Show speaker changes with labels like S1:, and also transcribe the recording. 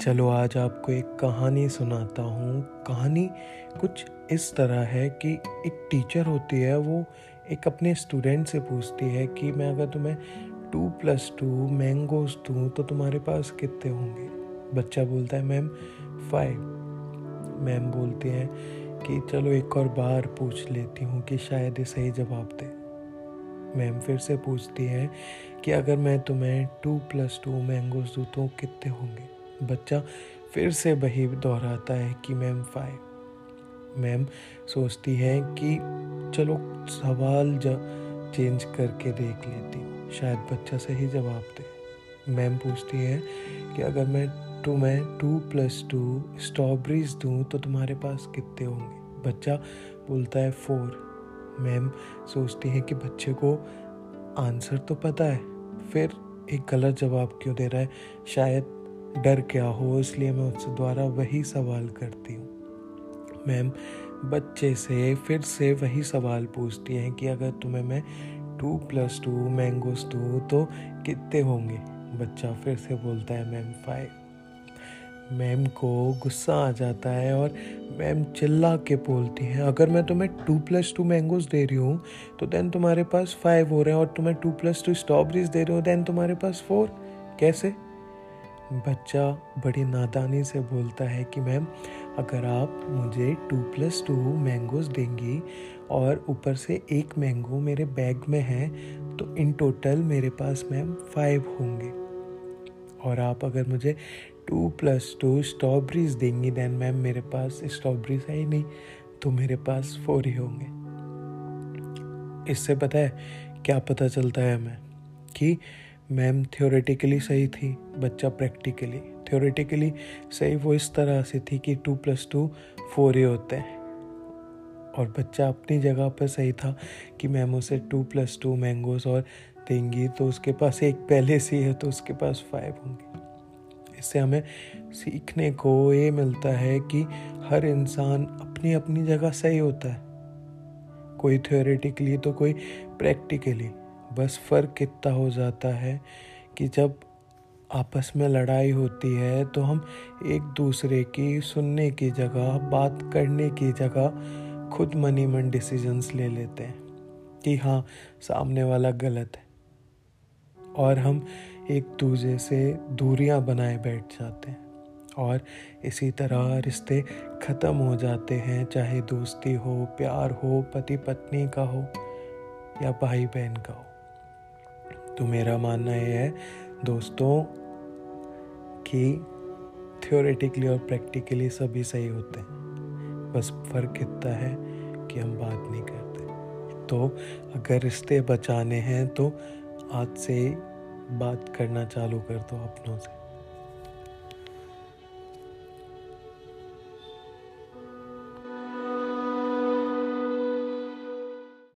S1: चलो आज आपको एक कहानी सुनाता हूँ। कहानी कुछ इस तरह है कि एक टीचर होती है, वो एक अपने स्टूडेंट से पूछती है कि मैं अगर तुम्हें टू प्लस टू मैंगोज दूँ तो तुम्हारे पास कितने होंगे? बच्चा बोलता है, मैम, फाइव। मैम बोलती हैं कि, चलो एक और बार पूछ लेती हूँ कि शायद ये सही जवाब दे। मैम फिर से पूछती है कि, अगर मैं तुम्हें टू प्लस टू मैंगोज दूँ तो कितने होंगे? बच्चा फिर से वही दोहराता है कि मैम फाइव मैम सोचती है कि चलो सवाल चेंज करके देख लेती हूँ। शायद बच्चा सही जवाब दे। मैम पूछती है कि अगर मैं तुम्हें टू प्लस टू स्ट्रॉबेरीज दूँ तो तुम्हारे पास कितने होंगे? बच्चा बोलता है फोर मैम सोचती है कि बच्चे को आंसर तो पता है। फिर एक गलत जवाब क्यों दे रहा है? शायद डर क्या हो, इसलिए मैं उससे द्वारा वही सवाल करती हूँ। मैम, बच्चे से फिर से वही सवाल पूछती हैं कि अगर तुम्हें मैं टू प्लस टू मैंगोस दूँ तो कितने होंगे? बच्चा फिर से बोलता है, मैम फाइव मैम को गुस्सा आ जाता है और मैम चिल्ला के बोलती हैं, अगर मैं तुम्हें टू प्लस टू मैंगोज दे रही हूँ तो देन तुम्हारे पास फाइव हो रहे हैं और तुम्हें टू प्लस टू स्ट्रॉबेरीज दे रही हूँ देन तुम्हारे पास फोर कैसे? बच्चा बड़ी नादानी से बोलता है कि मैम, अगर आप मुझे टू प्लस टू मैंगोज देंगी और ऊपर से एक मैंगो मेरे बैग में है तो इन टोटल मेरे पास मैम फाइव होंगे। और आप अगर मुझे टू प्लस टू स्ट्रॉबेरीज देंगी देन मैम मेरे पास स्ट्रॉबेरीज है ही नहीं तो मेरे पास फोर ही होंगे। इससे पता है, क्या पता चलता है हमें कि मैम थियोरेटिकली सही थी, बच्चा प्रैक्टिकली थ्योरेटिकली सही, वो इस तरह से थी कि टू प्लस टू फोर ही होते हैं। और बच्चा अपनी जगह पर सही था कि मैम उसे टू प्लस टू मैंगोज और देंगी तो उसके पास एक पहले से है तो उसके पास फाइव होंगे। इससे हमें सीखने को ये मिलता है कि हर इंसान अपनी अपनी जगह सही होता है। कोई थियोरेटिकली तो कोई प्रैक्टिकली बस फ़र्क इतना हो जाता है कि जब आपस में लड़ाई होती है तो हम एक दूसरे की सुनने की जगह, बात करने की जगह खुद मनी मन डिसीजंस ले लेते हैं कि हाँ सामने वाला गलत है। और हम एक दूसरे से दूरियाँ बनाए बैठ जाते हैं और इसी तरह रिश्ते ख़त्म हो जाते हैं, चाहे दोस्ती हो, प्यार हो पति पत्नी का हो या भाई बहन का हो। तो मेरा मानना ये है, दोस्तों, कि थियोरेटिकली और प्रैक्टिकली सभी सही होते हैं। बस फ़र्क इतना है कि हम बात नहीं करते। तो अगर रिश्ते बचाने हैं तो आज से बात करना चालू कर दो अपनों से।